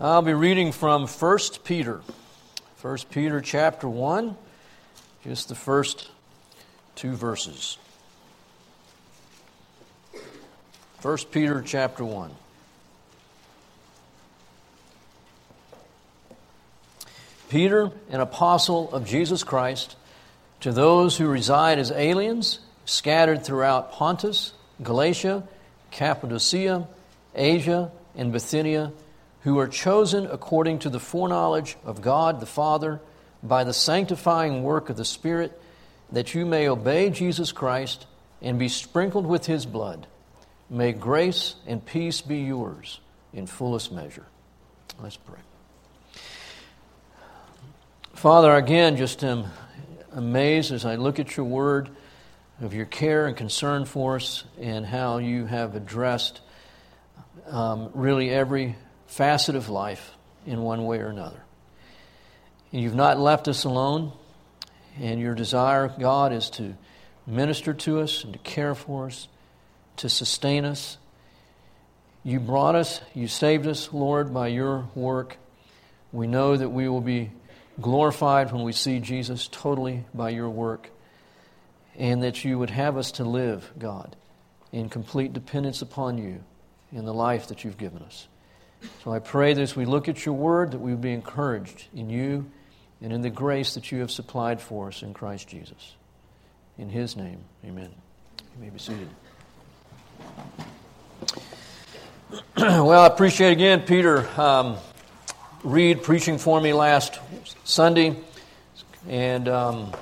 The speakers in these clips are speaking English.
I'll be reading from 1 Peter. 1 Peter chapter 1, just the first two verses. 1 Peter chapter 1. Peter, an apostle of Jesus Christ, to those who reside as aliens, scattered throughout Pontus, Galatia, Cappadocia, Asia, and Bithynia who are chosen according to the foreknowledge of God the Father by the sanctifying work of the Spirit, that you may obey Jesus Christ and be sprinkled with his blood. May grace and peace be yours in fullest measure. Let's pray. Father, again, just am amazed as I look at your word of your care and concern for us and how you have addressed um, really every facet of life in one way or another. You've not left us alone, and your desire, God, is to minister to us and to care for us, to sustain us. You brought us, you saved us, Lord, by your work. We know that we will be glorified when we see Jesus totally by your work, and that you would have us to live, God, in complete dependence upon you in the life that you've given us. So I pray that as we look at your word, that we will be encouraged in you and in the grace that you have supplied for us in Christ Jesus. In his name, amen. You may be seated. well, I appreciate again Peter um, Reed preaching for me last Sunday, and um,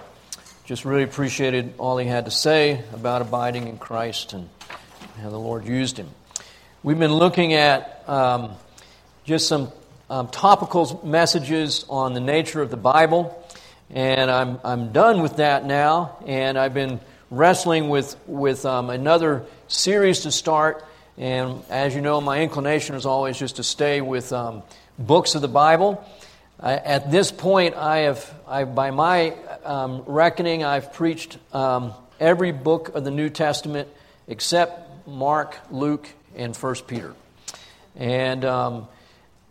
just really appreciated all he had to say about abiding in Christ and how the Lord used him. We've been looking at um, just some um, topical messages on the nature of the Bible. And I'm, I'm done with that now. And I've been wrestling with, with um, another series to start. And as you know, my inclination is always just to stay with um, books of the Bible. I, at this point, I have, I, by my um, reckoning, I've preached um, every book of the New Testament except Mark, Luke, and First Peter. And um,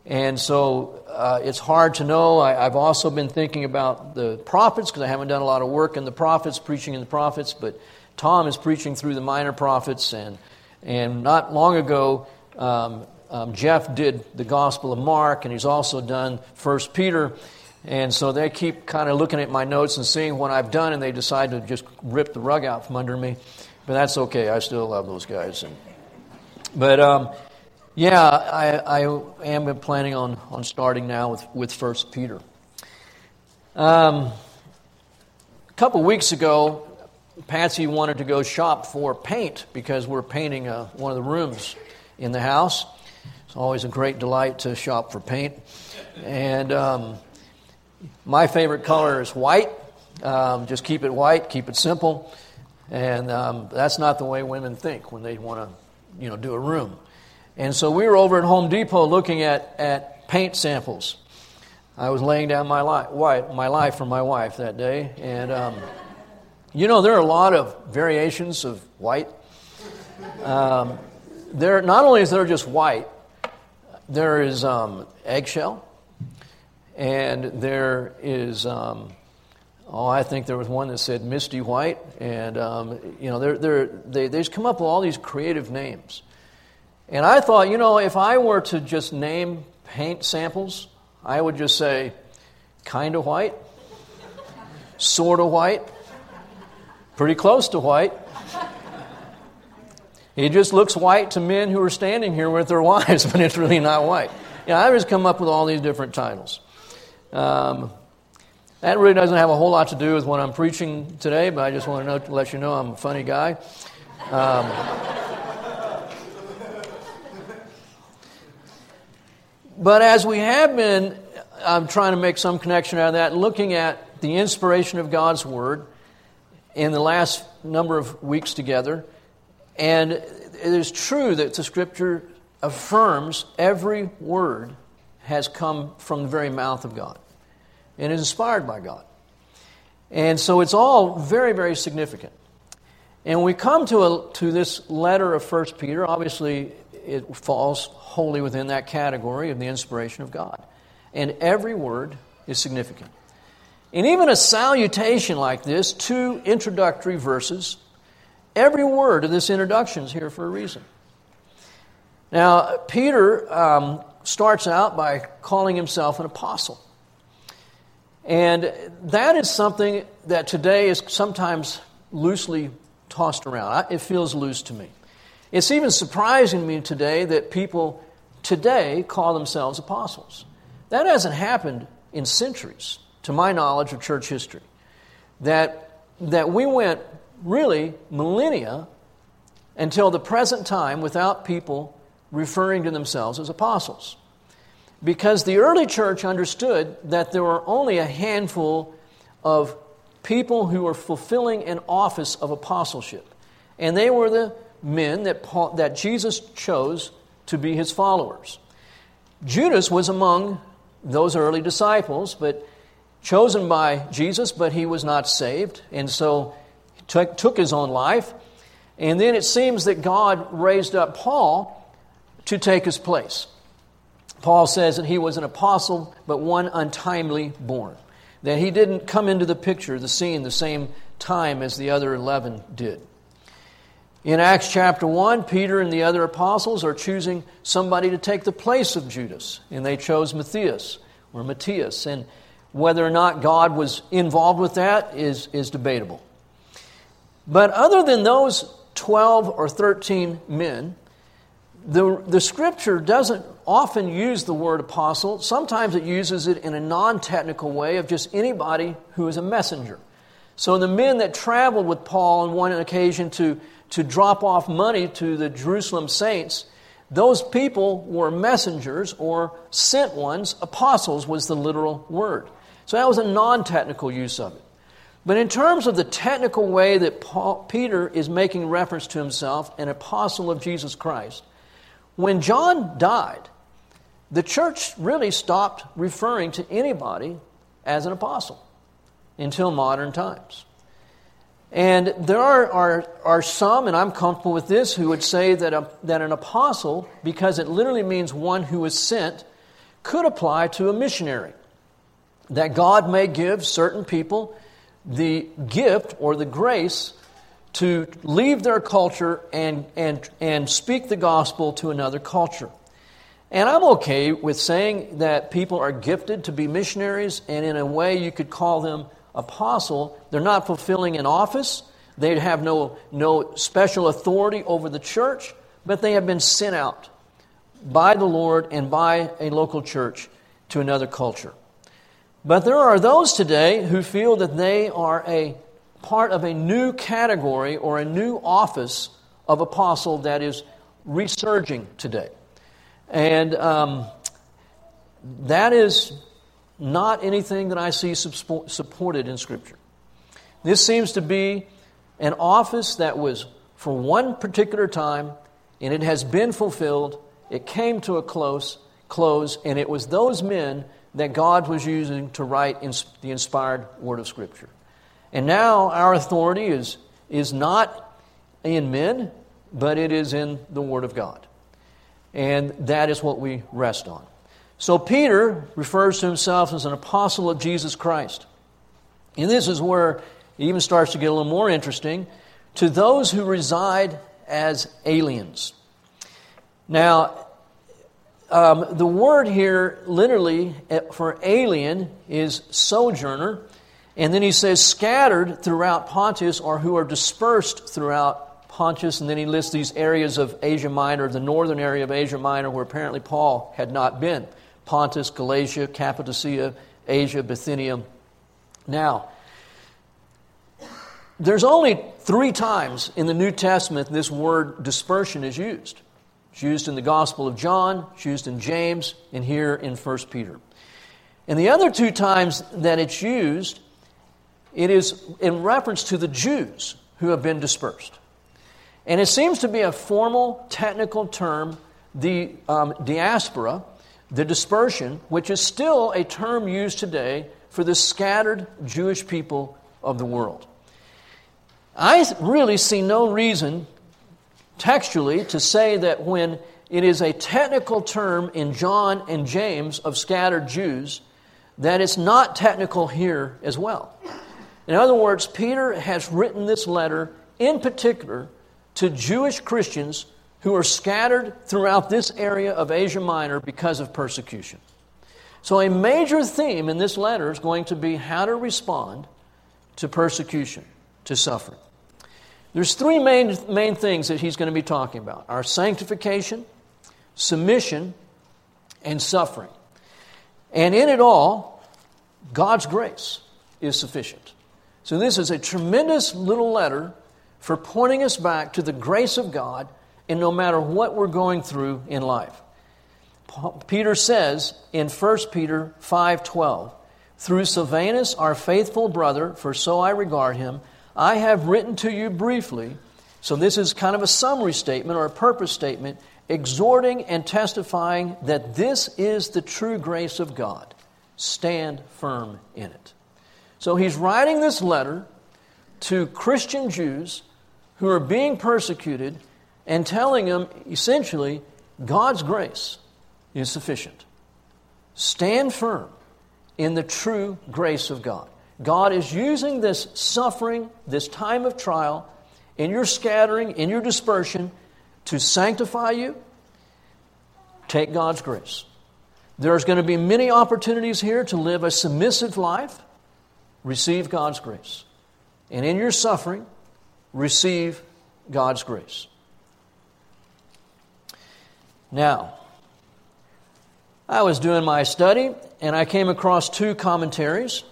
and so uh, it's hard to know. I, have also been thinking about the prophets because I haven't done a lot of work in the prophets, preaching in the prophets, but Tom is preaching through the minor prophets. And, and not long ago, um, um, Jeff did the Gospel of Mark, and he's also done First Peter. And so they keep kind of looking at my notes and seeing what I've done, and they decide to just rip the rug out from under me. But that's okay. I still love those guys. And, but um, yeah, I, I am planning on, on starting now with, with 1 Peter. Um, a couple weeks ago, Patsy wanted to go shop for paint because we're painting uh, one of the rooms in the house. It's always a great delight to shop for paint. And um, my favorite color is white. Um, just keep it white, keep it simple. And um, that's not the way women think when they want to, you know, do a room. And so we were over at Home Depot looking at, at paint samples. I was laying down my, li- my life for my wife that day. And, um, you know, there are a lot of variations of white. Um, there, not only is there just white, there is um, eggshell, and there is, um, oh, I think there was one that said misty white. And, um, you know, they're, they're, they, they just come up with all these creative names. And I thought, you know, if I were to just name paint samples, I would just say kind of white, sort of white, pretty close to white. It just looks white to men who are standing here with their wives, but it's really not white. You know, I just come up with all these different titles. Um, that really doesn't have a whole lot to do with what I'm preaching today, but I just want to, know, to let you know I'm a funny guy. Um, But as we have been, I'm trying to make some connection out of that, looking at the inspiration of God's Word in the last number of weeks together. And it is true that the Scripture affirms every word has come from the very mouth of God and is inspired by God. And so it's all very, very significant. And we come to, a, to this letter of 1 Peter. Obviously, it falls wholly within that category of the inspiration of God. And every word is significant. And even a salutation like this, two introductory verses, every word of this introduction is here for a reason. Now, Peter um, starts out by calling himself an apostle. And that is something that today is sometimes loosely tossed around. It feels loose to me. It's even surprising to me today that people today call themselves apostles. That hasn't happened in centuries, to my knowledge of church history. That, that we went really millennia until the present time without people referring to themselves as apostles. Because the early church understood that there were only a handful of people who were fulfilling an office of apostleship. And they were the men that, Paul, that Jesus chose to be his followers. Judas was among those early disciples, but chosen by Jesus, but he was not saved, and so he took, took his own life. And then it seems that God raised up Paul to take his place. Paul says that he was an apostle, but one untimely born. That he didn't come into the picture, the scene, the same time as the other 11 did. In Acts chapter 1, Peter and the other apostles are choosing somebody to take the place of Judas, and they chose Matthias or Matthias. And whether or not God was involved with that is, is debatable. But other than those 12 or 13 men, the, the scripture doesn't often use the word apostle. Sometimes it uses it in a non technical way of just anybody who is a messenger. So the men that traveled with Paul on one occasion to, to drop off money to the Jerusalem saints, those people were messengers or sent ones. Apostles was the literal word. So that was a non technical use of it. But in terms of the technical way that Paul, Peter is making reference to himself, an apostle of Jesus Christ, when John died, the church really stopped referring to anybody as an apostle until modern times. And there are, are, are some, and I'm comfortable with this, who would say that, a, that an apostle, because it literally means one who is sent, could apply to a missionary. That God may give certain people the gift or the grace to leave their culture and, and, and speak the gospel to another culture. And I'm okay with saying that people are gifted to be missionaries, and in a way you could call them apostle. They're not fulfilling an office, they have no, no special authority over the church, but they have been sent out by the Lord and by a local church to another culture. But there are those today who feel that they are a part of a new category or a new office of apostle that is resurging today. And um, that is not anything that I see supported in Scripture. This seems to be an office that was for one particular time, and it has been fulfilled. It came to a close, close, and it was those men that God was using to write the inspired Word of Scripture. And now our authority is, is not in men, but it is in the Word of God. And that is what we rest on. So Peter refers to himself as an apostle of Jesus Christ. And this is where it even starts to get a little more interesting. To those who reside as aliens. Now, um, the word here, literally, for alien is sojourner. And then he says, scattered throughout Pontus, or who are dispersed throughout Pontus. And then he lists these areas of Asia Minor, the northern area of Asia Minor, where apparently Paul had not been Pontus, Galatia, Cappadocia, Asia, Bithynia. Now, there's only three times in the New Testament this word dispersion is used. It's used in the Gospel of John, it's used in James, and here in 1 Peter. And the other two times that it's used, it is in reference to the Jews who have been dispersed. And it seems to be a formal technical term, the um, diaspora, the dispersion, which is still a term used today for the scattered Jewish people of the world. I really see no reason textually to say that when it is a technical term in John and James of scattered Jews that it's not technical here as well. In other words, Peter has written this letter in particular to Jewish Christians who are scattered throughout this area of Asia Minor because of persecution. So, a major theme in this letter is going to be how to respond to persecution, to suffering. There's three main, main things that he's going to be talking about our sanctification, submission, and suffering. And in it all, God's grace is sufficient. So, this is a tremendous little letter for pointing us back to the grace of God and no matter what we're going through in life. Peter says in 1 Peter 5:12, "Through Silvanus, our faithful brother, for so I regard him, I have written to you briefly." So this is kind of a summary statement or a purpose statement exhorting and testifying that this is the true grace of God. Stand firm in it. So he's writing this letter to Christian Jews who are being persecuted and telling them essentially God's grace is sufficient. Stand firm in the true grace of God. God is using this suffering, this time of trial, in your scattering, in your dispersion, to sanctify you, take God's grace. There's going to be many opportunities here to live a submissive life. Receive God's grace. And in your suffering, receive God's grace. Now, I was doing my study and I came across two commentaries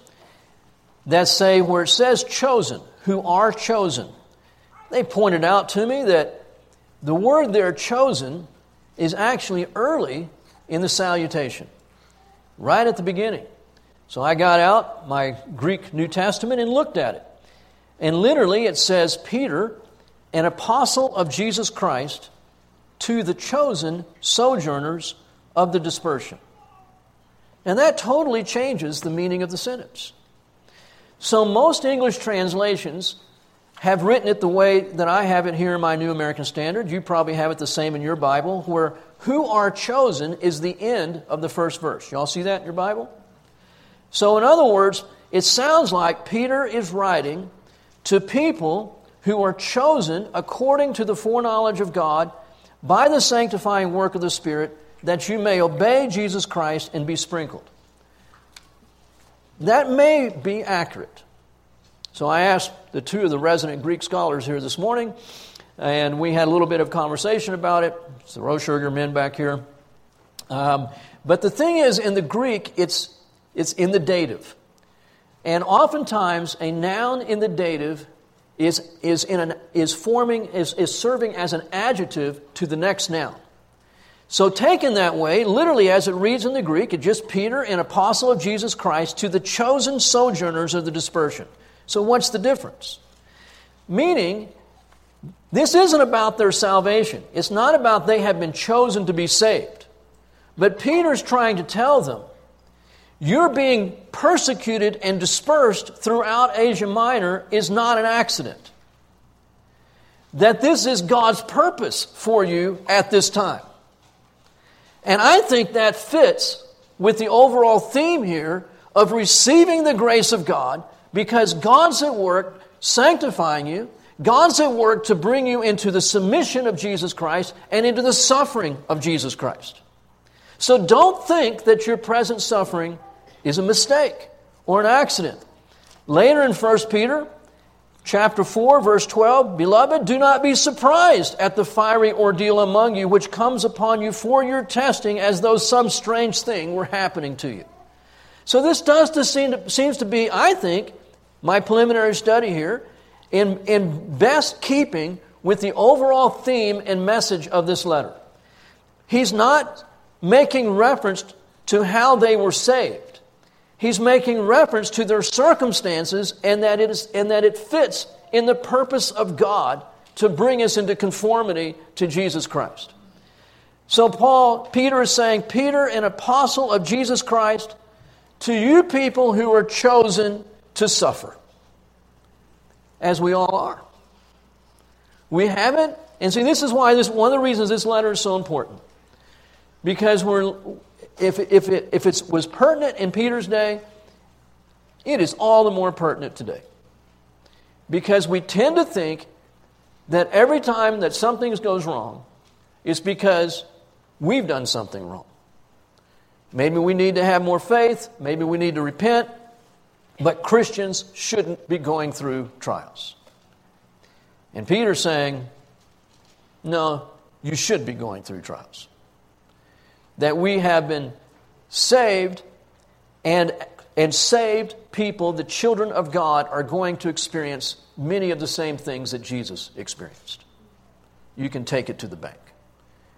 that say where it says chosen, who are chosen. They pointed out to me that the word there, chosen, is actually early in the salutation, right at the beginning. So I got out my Greek New Testament and looked at it. And literally it says, Peter, an apostle of Jesus Christ, to the chosen sojourners of the dispersion. And that totally changes the meaning of the sentence. So most English translations have written it the way that I have it here in my New American Standard. You probably have it the same in your Bible, where who are chosen is the end of the first verse. Y'all see that in your Bible? So, in other words, it sounds like Peter is writing to people who are chosen according to the foreknowledge of God by the sanctifying work of the Spirit that you may obey Jesus Christ and be sprinkled. That may be accurate. So I asked the two of the resident Greek scholars here this morning, and we had a little bit of conversation about it. It's the Rosugar men back here. Um, but the thing is, in the Greek, it's, it's in the dative. And oftentimes, a noun in the dative is, is, in an, is forming, is, is serving as an adjective to the next noun. So, taken that way, literally as it reads in the Greek, it's just Peter, an apostle of Jesus Christ, to the chosen sojourners of the dispersion. So, what's the difference? Meaning, this isn't about their salvation. It's not about they have been chosen to be saved. But Peter's trying to tell them you're being persecuted and dispersed throughout Asia Minor is not an accident. That this is God's purpose for you at this time. And I think that fits with the overall theme here of receiving the grace of God because God's at work sanctifying you. God's at work to bring you into the submission of Jesus Christ and into the suffering of Jesus Christ. So don't think that your present suffering is a mistake or an accident. Later in 1 Peter chapter 4 verse 12, beloved, do not be surprised at the fiery ordeal among you which comes upon you for your testing as though some strange thing were happening to you. So this does to seem to, seems to be, I think, my preliminary study here, in, in best keeping with the overall theme and message of this letter. He's not making reference to how they were saved. He's making reference to their circumstances and that it, is, and that it fits in the purpose of God to bring us into conformity to Jesus Christ. So Paul, Peter is saying, Peter, an apostle of Jesus Christ, to you people who are chosen to suffer, as we all are. We haven't, and see, this is why this one of the reasons this letter is so important. Because we're, if, if, it, if it was pertinent in Peter's day, it is all the more pertinent today. Because we tend to think that every time that something goes wrong, it's because we've done something wrong. Maybe we need to have more faith, maybe we need to repent, but Christians shouldn't be going through trials. And Peter's saying, no, you should be going through trials. That we have been saved and, and saved people, the children of God, are going to experience many of the same things that Jesus experienced. You can take it to the bank.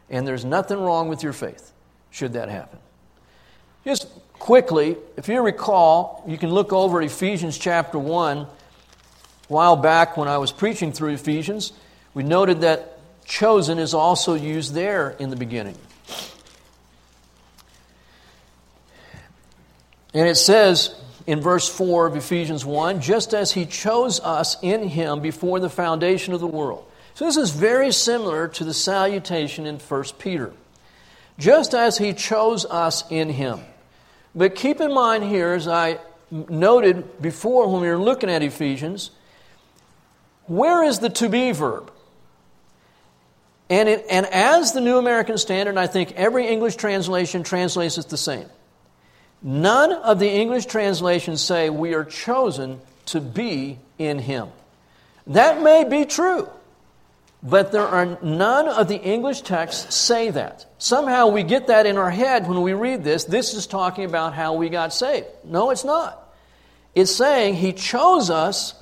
And there's nothing wrong with your faith, should that happen. Just quickly, if you recall, you can look over Ephesians chapter 1. A while back when I was preaching through Ephesians, we noted that chosen is also used there in the beginning. And it says in verse 4 of Ephesians 1 just as he chose us in him before the foundation of the world. So this is very similar to the salutation in 1 Peter. Just as he chose us in him. But keep in mind here, as I noted before when we were looking at Ephesians, where is the to be verb? And, it, and as the New American Standard, I think every English translation translates it the same. None of the English translations say we are chosen to be in Him. That may be true, but there are none of the English texts say that. Somehow we get that in our head when we read this. This is talking about how we got saved. No, it's not. It's saying He chose us,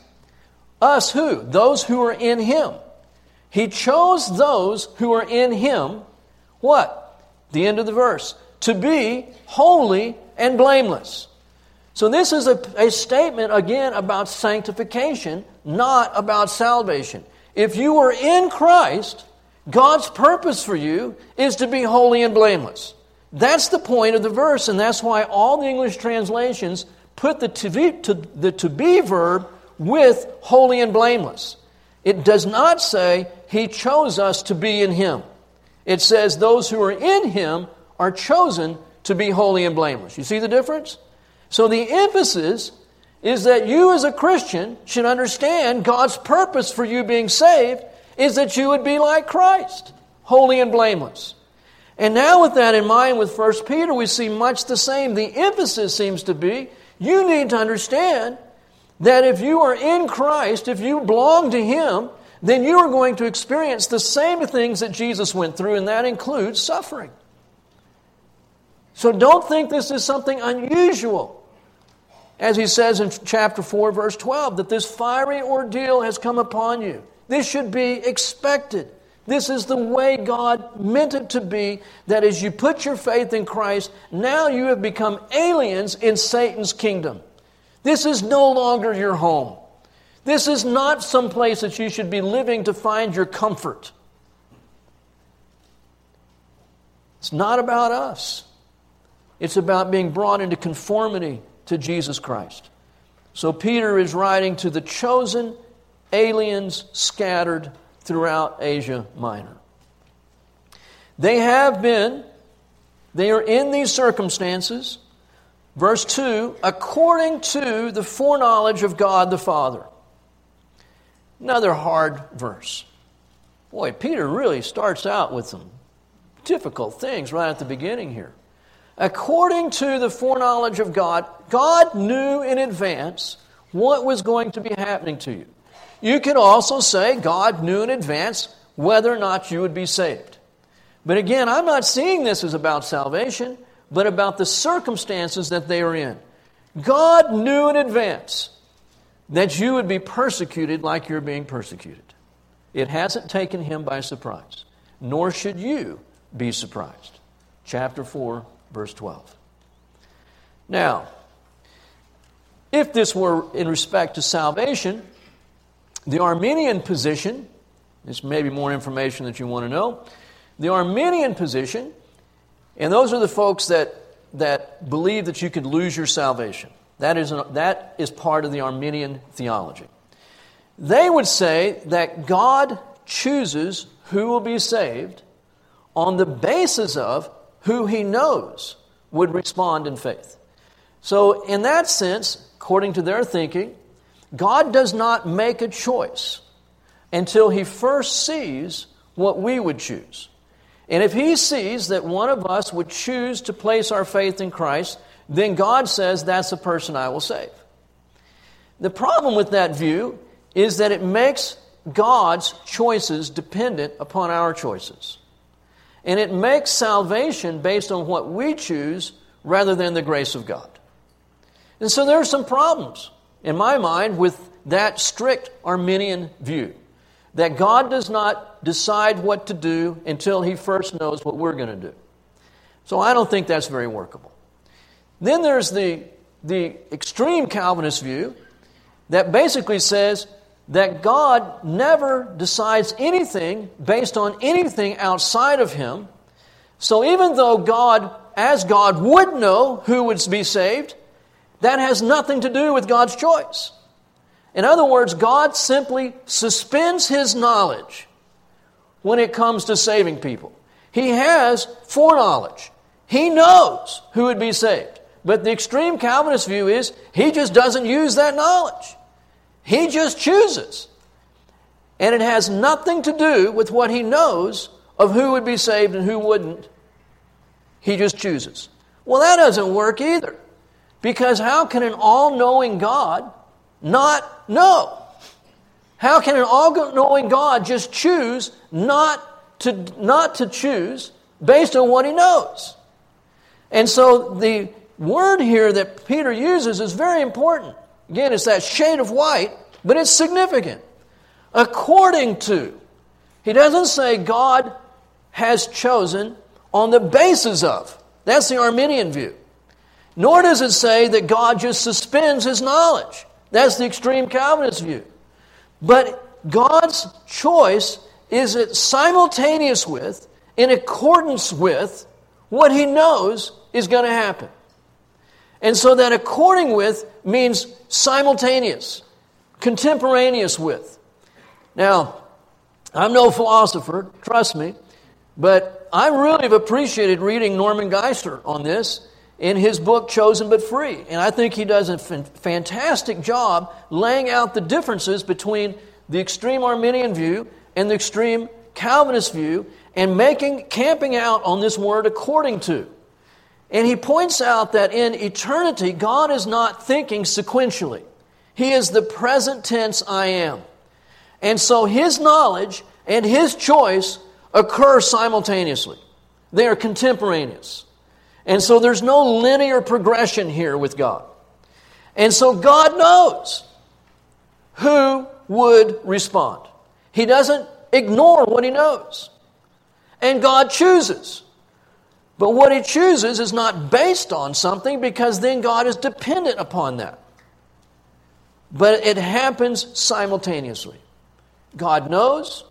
us who? Those who are in Him. He chose those who are in Him, what? The end of the verse. To be holy and blameless. So, this is a, a statement again about sanctification, not about salvation. If you are in Christ, God's purpose for you is to be holy and blameless. That's the point of the verse, and that's why all the English translations put the to be, to, the to be verb with holy and blameless. It does not say, He chose us to be in Him. It says, Those who are in Him are chosen to be holy and blameless. You see the difference? So the emphasis is that you as a Christian should understand God's purpose for you being saved is that you would be like Christ, holy and blameless. And now with that in mind with 1 Peter, we see much the same. The emphasis seems to be you need to understand that if you are in Christ, if you belong to Him, then you are going to experience the same things that Jesus went through, and that includes suffering. So don't think this is something unusual. As he says in chapter 4, verse 12, that this fiery ordeal has come upon you. This should be expected. This is the way God meant it to be that as you put your faith in Christ, now you have become aliens in Satan's kingdom. This is no longer your home. This is not some place that you should be living to find your comfort. It's not about us. It's about being brought into conformity to Jesus Christ. So Peter is writing to the chosen aliens scattered throughout Asia Minor. They have been, they are in these circumstances, verse 2, according to the foreknowledge of God the Father. Another hard verse. Boy, Peter really starts out with some difficult things right at the beginning here according to the foreknowledge of God, God knew in advance what was going to be happening to you. You could also say God knew in advance whether or not you would be saved. But again, I'm not seeing this as about salvation, but about the circumstances that they are in. God knew in advance that you would be persecuted like you're being persecuted. It hasn't taken him by surprise, nor should you be surprised. Chapter 4, verse 12. Now, if this were in respect to salvation, the Arminian position, this may be more information that you want to know. The Arminian position, and those are the folks that, that believe that you could lose your salvation. That is, an, that is part of the Arminian theology. They would say that God chooses who will be saved on the basis of who he knows would respond in faith. So, in that sense, according to their thinking, God does not make a choice until he first sees what we would choose. And if he sees that one of us would choose to place our faith in Christ, then God says, That's the person I will save. The problem with that view is that it makes God's choices dependent upon our choices. And it makes salvation based on what we choose rather than the grace of God. And so there are some problems, in my mind, with that strict Arminian view that God does not decide what to do until He first knows what we're going to do. So I don't think that's very workable. Then there's the, the extreme Calvinist view that basically says that God never decides anything based on anything outside of Him. So even though God, as God, would know who would be saved, that has nothing to do with God's choice. In other words, God simply suspends His knowledge when it comes to saving people. He has foreknowledge. He knows who would be saved. But the extreme Calvinist view is He just doesn't use that knowledge. He just chooses. And it has nothing to do with what he knows of who would be saved and who wouldn't. He just chooses. Well, that doesn't work either. Because how can an all knowing God not know? How can an all knowing God just choose not to, not to choose based on what he knows? And so the word here that Peter uses is very important. Again, it's that shade of white, but it's significant. According to. He doesn't say God has chosen on the basis of. That's the Arminian view. Nor does it say that God just suspends his knowledge. That's the extreme Calvinist view. But God's choice is it simultaneous with, in accordance with, what he knows is going to happen. And so that according with means simultaneous, contemporaneous with. Now, I'm no philosopher, trust me, but I really have appreciated reading Norman Geisler on this in his book Chosen but Free. And I think he does a fantastic job laying out the differences between the extreme Arminian view and the extreme Calvinist view and making camping out on this word according to. And he points out that in eternity, God is not thinking sequentially. He is the present tense I am. And so his knowledge and his choice occur simultaneously, they are contemporaneous. And so there's no linear progression here with God. And so God knows who would respond. He doesn't ignore what he knows. And God chooses. But what he chooses is not based on something because then God is dependent upon that. But it happens simultaneously. God knows,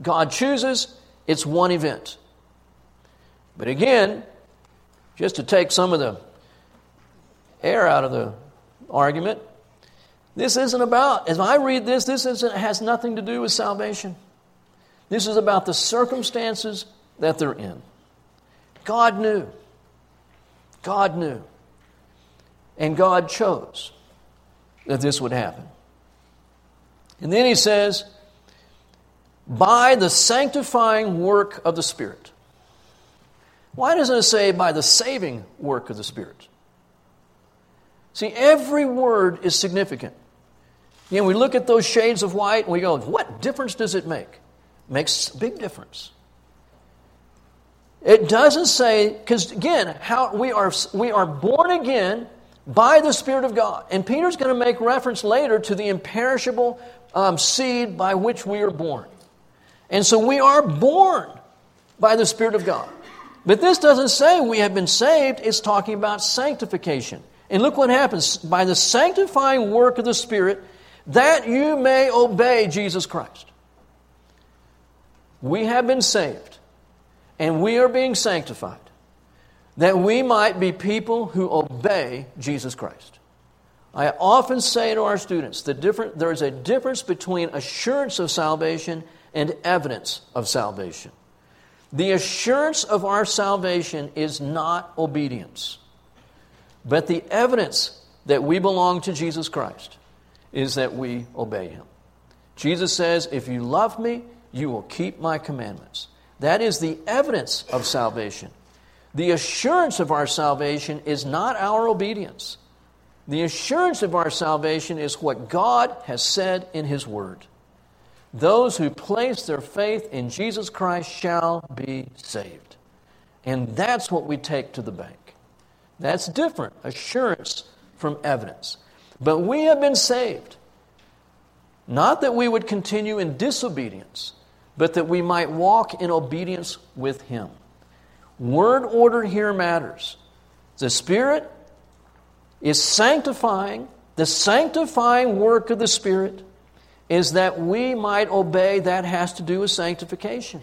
God chooses, it's one event. But again, just to take some of the air out of the argument, this isn't about, as I read this, this has nothing to do with salvation. This is about the circumstances that they're in. God knew. God knew. And God chose that this would happen. And then he says, by the sanctifying work of the Spirit. Why doesn't it say by the saving work of the Spirit? See, every word is significant. Again, we look at those shades of white and we go, what difference does it make? It makes a big difference. It doesn't say, because again, how we are, we are born again by the Spirit of God. And Peter's going to make reference later to the imperishable um, seed by which we are born. And so we are born by the Spirit of God. But this doesn't say we have been saved, it's talking about sanctification. And look what happens by the sanctifying work of the Spirit, that you may obey Jesus Christ. We have been saved and we are being sanctified that we might be people who obey Jesus Christ. I often say to our students that different, there is a difference between assurance of salvation and evidence of salvation. The assurance of our salvation is not obedience, but the evidence that we belong to Jesus Christ is that we obey Him. Jesus says, If you love me, you will keep my commandments. That is the evidence of salvation. The assurance of our salvation is not our obedience. The assurance of our salvation is what God has said in His Word. Those who place their faith in Jesus Christ shall be saved. And that's what we take to the bank. That's different, assurance from evidence. But we have been saved. Not that we would continue in disobedience, but that we might walk in obedience with Him. Word order here matters. The Spirit is sanctifying, the sanctifying work of the Spirit is that we might obey, that has to do with sanctification,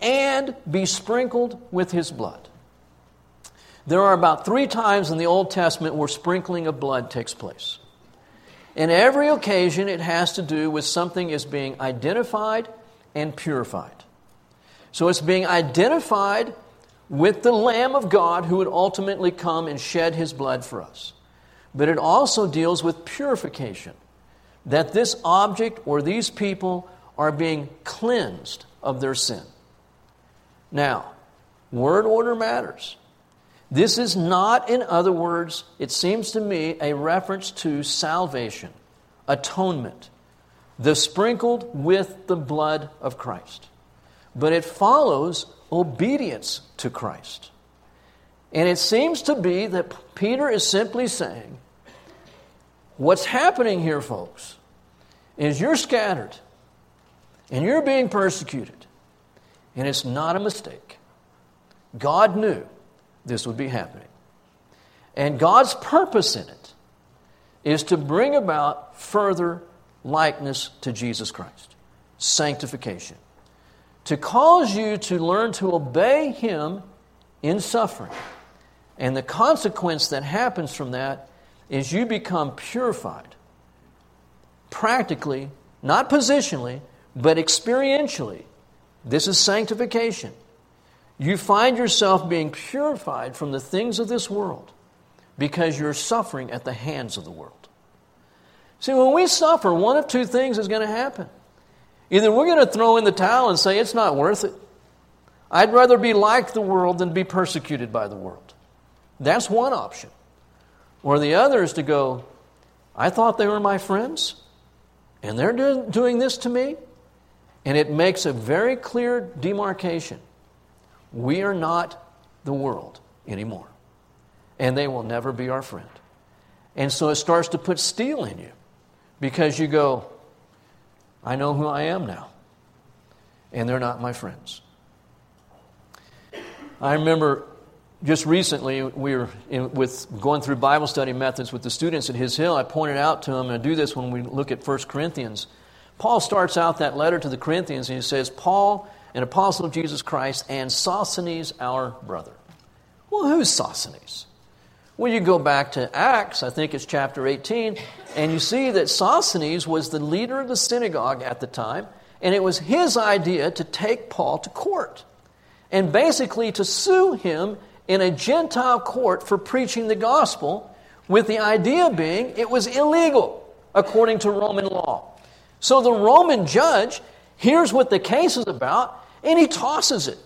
and be sprinkled with His blood. There are about three times in the Old Testament where sprinkling of blood takes place. In every occasion, it has to do with something is being identified and purified. So it's being identified with the Lamb of God who would ultimately come and shed his blood for us. But it also deals with purification that this object or these people are being cleansed of their sin. Now, word order matters. This is not, in other words, it seems to me, a reference to salvation, atonement, the sprinkled with the blood of Christ. But it follows obedience to Christ. And it seems to be that Peter is simply saying, What's happening here, folks, is you're scattered and you're being persecuted. And it's not a mistake. God knew this would be happening. And God's purpose in it is to bring about further likeness to Jesus Christ, sanctification, to cause you to learn to obey Him in suffering. And the consequence that happens from that is you become purified, practically, not positionally, but experientially. This is sanctification you find yourself being purified from the things of this world because you're suffering at the hands of the world. See, when we suffer, one of two things is going to happen. Either we're going to throw in the towel and say, it's not worth it. I'd rather be like the world than be persecuted by the world. That's one option. Or the other is to go, I thought they were my friends, and they're doing this to me. And it makes a very clear demarcation. We are not the world anymore. And they will never be our friend. And so it starts to put steel in you because you go, I know who I am now. And they're not my friends. I remember just recently we were in, with going through Bible study methods with the students at His Hill. I pointed out to them, and I do this when we look at 1 Corinthians. Paul starts out that letter to the Corinthians and he says, Paul, an apostle of Jesus Christ, and Sosthenes, our brother. Well, who's Sosthenes? Well, you go back to Acts, I think it's chapter 18, and you see that Sosthenes was the leader of the synagogue at the time, and it was his idea to take Paul to court and basically to sue him in a Gentile court for preaching the gospel, with the idea being it was illegal according to Roman law. So the Roman judge hears what the case is about and he tosses it.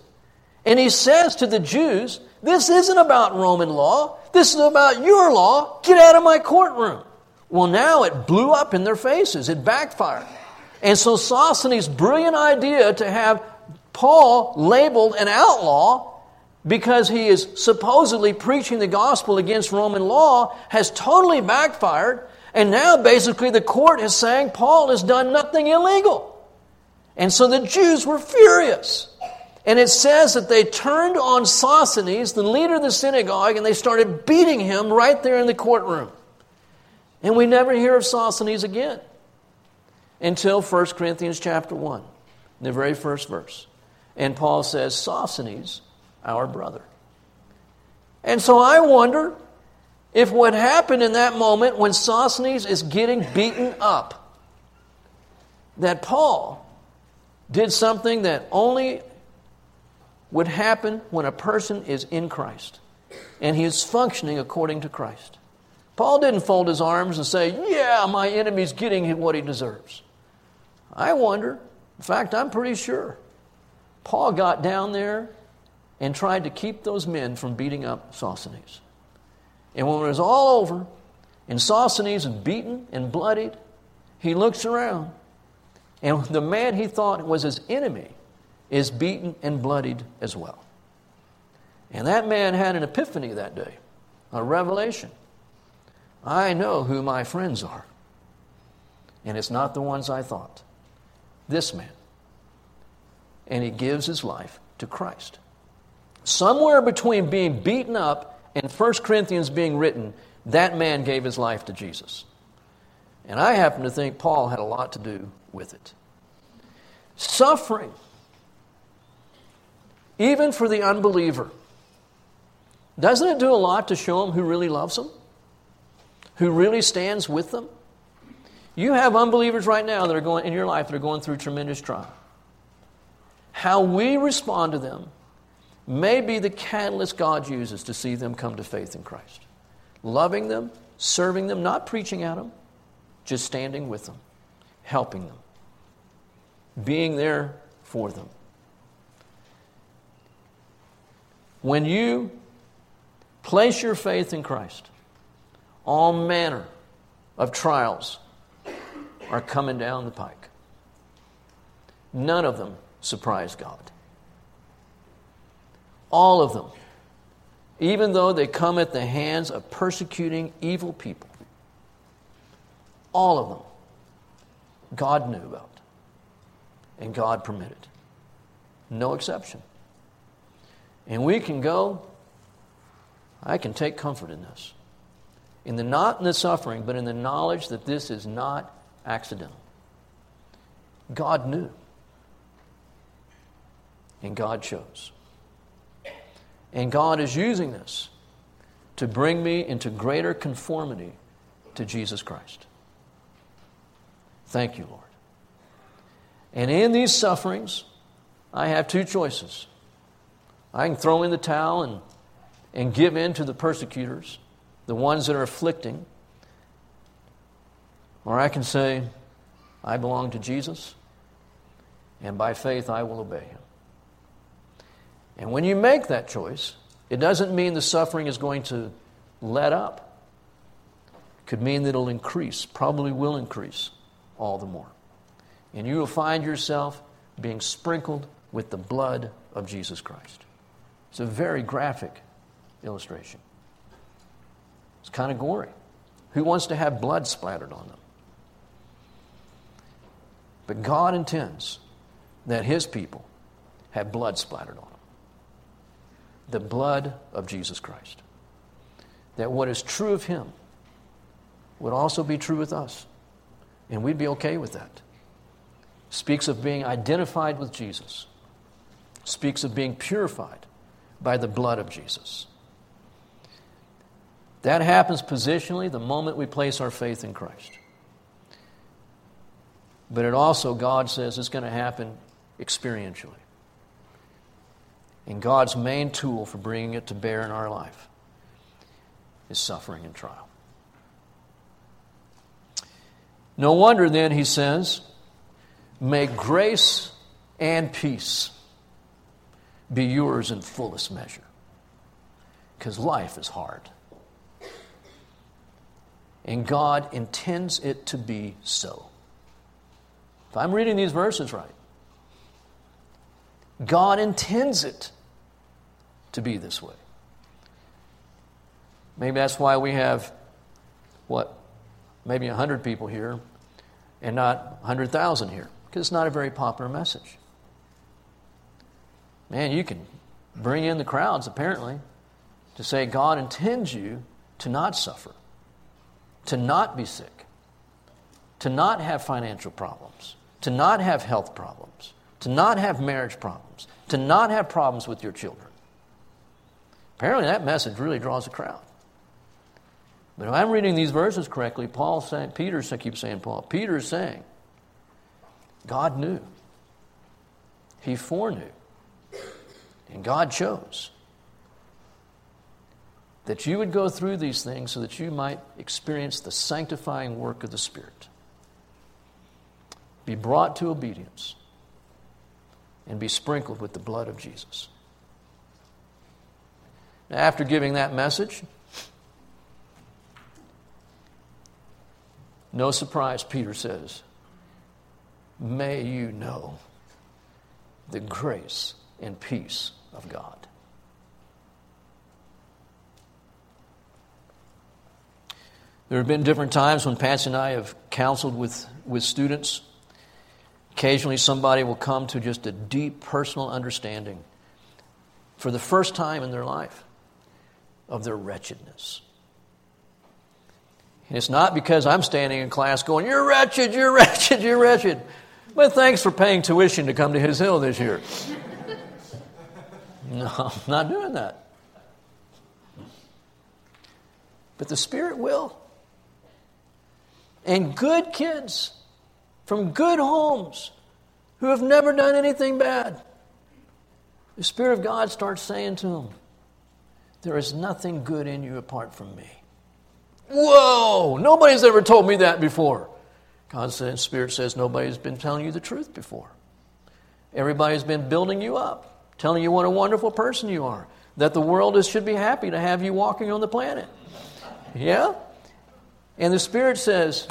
And he says to the Jews, This isn't about Roman law. This is about your law. Get out of my courtroom. Well, now it blew up in their faces. It backfired. And so Sosthenes' brilliant idea to have Paul labeled an outlaw because he is supposedly preaching the gospel against Roman law has totally backfired. And now basically the court is saying Paul has done nothing illegal. And so the Jews were furious. And it says that they turned on Sosthenes, the leader of the synagogue, and they started beating him right there in the courtroom. And we never hear of Sosthenes again until 1 Corinthians chapter 1, the very first verse. And Paul says, Sosthenes, our brother. And so I wonder if what happened in that moment when Sosthenes is getting beaten up, that Paul did something that only would happen when a person is in Christ and he is functioning according to Christ. Paul didn't fold his arms and say, Yeah, my enemy's getting what he deserves. I wonder, in fact, I'm pretty sure, Paul got down there and tried to keep those men from beating up Sosthenes. And when it was all over, and Sosthenes is beaten and bloodied, he looks around, and the man he thought was his enemy is beaten and bloodied as well. And that man had an epiphany that day, a revelation. I know who my friends are, and it's not the ones I thought. This man. And he gives his life to Christ. Somewhere between being beaten up and 1 Corinthians being written, that man gave his life to Jesus. And I happen to think Paul had a lot to do with it. Suffering, even for the unbeliever, doesn't it do a lot to show them who really loves them? Who really stands with them? You have unbelievers right now that are going in your life that are going through tremendous trial. How we respond to them may be the catalyst God uses to see them come to faith in Christ. Loving them, serving them, not preaching at them, just standing with them, helping them, being there for them. When you place your faith in Christ, all manner of trials are coming down the pike. None of them surprise God. All of them, even though they come at the hands of persecuting evil people, all of them, God knew about and God permitted. No exception. And we can go, I can take comfort in this. In the not in the suffering, but in the knowledge that this is not accidental. God knew. And God chose. And God is using this to bring me into greater conformity to Jesus Christ. Thank you, Lord. And in these sufferings, I have two choices. I can throw in the towel and, and give in to the persecutors, the ones that are afflicting, or I can say, I belong to Jesus, and by faith I will obey him. And when you make that choice, it doesn't mean the suffering is going to let up. It could mean that it'll increase, probably will increase all the more. And you will find yourself being sprinkled with the blood of Jesus Christ. It's a very graphic illustration. It's kind of gory. Who wants to have blood splattered on them? But God intends that His people have blood splattered on them the blood of Jesus Christ. That what is true of Him would also be true with us. And we'd be okay with that. Speaks of being identified with Jesus, speaks of being purified by the blood of Jesus. That happens positionally the moment we place our faith in Christ. But it also, God says, is going to happen experientially. And God's main tool for bringing it to bear in our life is suffering and trial. No wonder then, he says, may grace and peace be yours in fullest measure. Because life is hard. And God intends it to be so. If I'm reading these verses right, God intends it to be this way. Maybe that's why we have, what, maybe 100 people here and not 100,000 here, because it's not a very popular message. Man, you can bring in the crowds, apparently, to say God intends you to not suffer, to not be sick, to not have financial problems, to not have health problems, to not have marriage problems, to not have problems with your children. Apparently, that message really draws a crowd. But if I'm reading these verses correctly, Paul saying, Peter I keep saying Paul. Peter's saying, God knew. He foreknew. And God chose that you would go through these things so that you might experience the sanctifying work of the Spirit, be brought to obedience, and be sprinkled with the blood of Jesus. Now, after giving that message, no surprise, Peter says, May you know the grace and peace of God. There have been different times when Patsy and I have counseled with, with students. Occasionally, somebody will come to just a deep personal understanding for the first time in their life of their wretchedness. And it's not because I'm standing in class going, You're wretched, you're wretched, you're wretched. But thanks for paying tuition to come to His Hill this year. No, I'm not doing that. But the Spirit will. And good kids from good homes who have never done anything bad, the Spirit of God starts saying to them, There is nothing good in you apart from me. Whoa! Nobody's ever told me that before. God says, Spirit says nobody's been telling you the truth before. Everybody's been building you up, telling you what a wonderful person you are, that the world is, should be happy to have you walking on the planet. Yeah? And the Spirit says,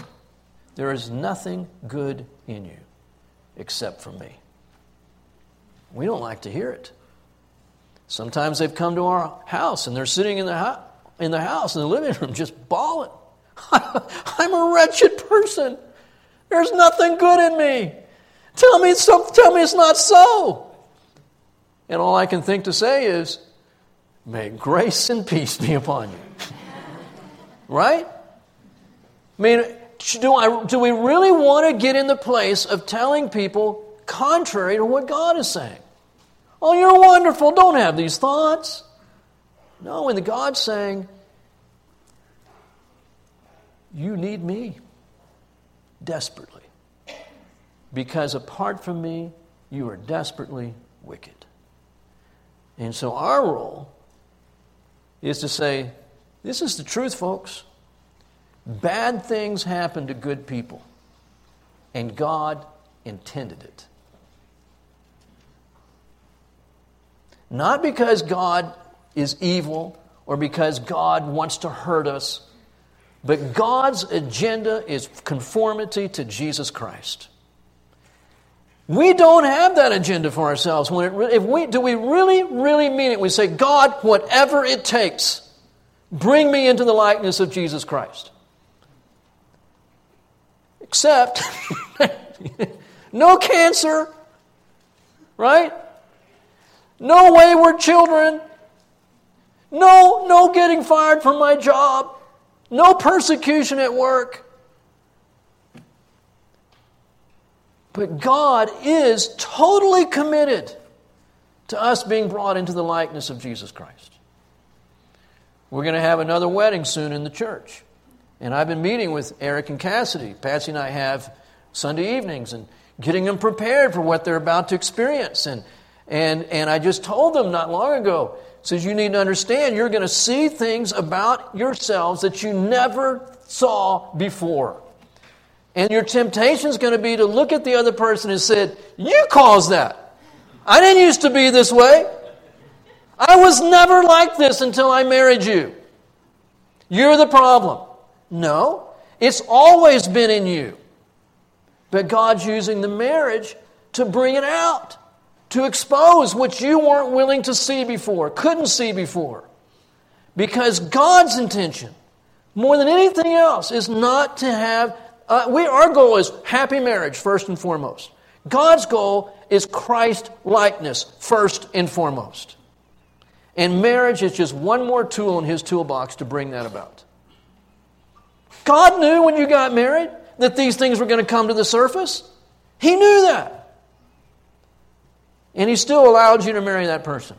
There is nothing good in you except for me. We don't like to hear it. Sometimes they've come to our house and they're sitting in the house in the house, in the living room, just bawling. I'm a wretched person. There's nothing good in me. Tell me, so, tell me it's not so. And all I can think to say is, may grace and peace be upon you. right? I mean, do, I, do we really want to get in the place of telling people contrary to what God is saying? Oh, you're wonderful. Don't have these thoughts. No, and God's saying, You need me desperately. Because apart from me, you are desperately wicked. And so our role is to say, This is the truth, folks. Bad things happen to good people, and God intended it. Not because God is evil or because God wants to hurt us, but God's agenda is conformity to Jesus Christ. We don't have that agenda for ourselves. When it, if we, do we really, really mean it? We say, God, whatever it takes, bring me into the likeness of Jesus Christ. Except, no cancer, right? No wayward children, no, no getting fired from my job. No persecution at work. But God is totally committed to us being brought into the likeness of Jesus Christ. We're going to have another wedding soon in the church. And I've been meeting with Eric and Cassidy. Patsy and I have Sunday evenings and getting them prepared for what they're about to experience. And, and, and I just told them not long ago says you need to understand you're going to see things about yourselves that you never saw before. And your temptation is going to be to look at the other person and say, You caused that. I didn't used to be this way. I was never like this until I married you. You're the problem. No, it's always been in you. But God's using the marriage to bring it out to expose what you weren't willing to see before, couldn't see before. Because God's intention, more than anything else, is not to have, uh, we, our goal is happy marriage, first and foremost. God's goal is Christ likeness, first and foremost. And marriage is just one more tool in his toolbox to bring that about. God knew when you got married that these things were going to come to the surface. He knew that. And he still allowed you to marry that person.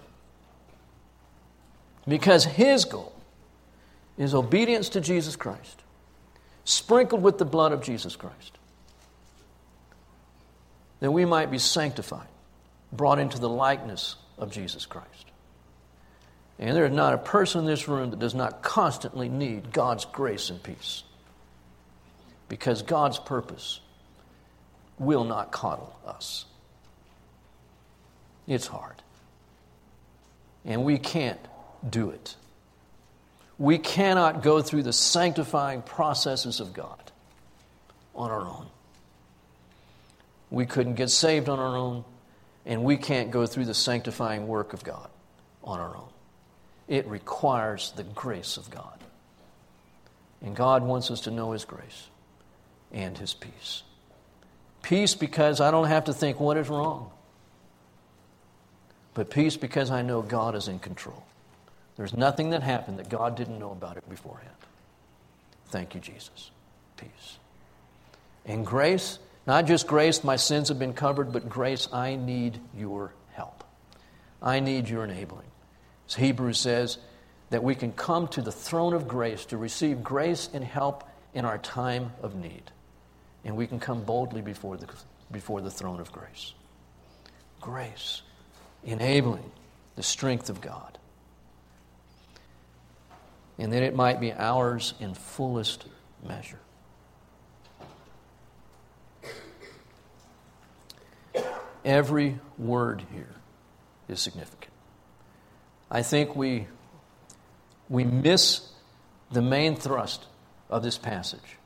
Because his goal is obedience to Jesus Christ, sprinkled with the blood of Jesus Christ, that we might be sanctified, brought into the likeness of Jesus Christ. And there is not a person in this room that does not constantly need God's grace and peace. Because God's purpose will not coddle us. It's hard. And we can't do it. We cannot go through the sanctifying processes of God on our own. We couldn't get saved on our own, and we can't go through the sanctifying work of God on our own. It requires the grace of God. And God wants us to know His grace and His peace. Peace because I don't have to think what is wrong, but peace because I know God is in control. There's nothing that happened that God didn't know about it beforehand. Thank you, Jesus. Peace. And grace, not just grace, my sins have been covered, but grace, I need your help. I need your enabling. As Hebrews says, that we can come to the throne of grace to receive grace and help in our time of need. And we can come boldly before the, before the throne of grace. Grace, enabling the strength of God. And then it might be ours in fullest measure. Every word here is significant. I think we, we miss the main thrust of this passage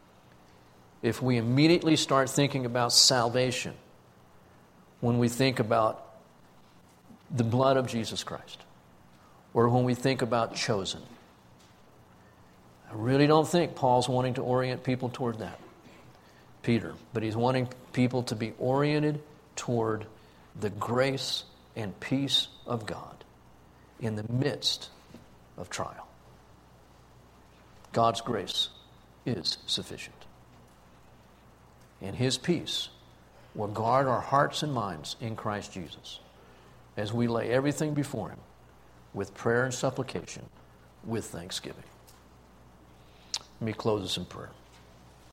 if we immediately start thinking about salvation when we think about the blood of Jesus Christ or when we think about chosen. I really don't think Paul's wanting to orient people toward that, Peter, but he's wanting people to be oriented toward the grace and peace of God in the midst of trial. God's grace is sufficient. And His peace will guard our hearts and minds in Christ Jesus as we lay everything before Him with prayer and supplication with thanksgiving. Let me close this in prayer.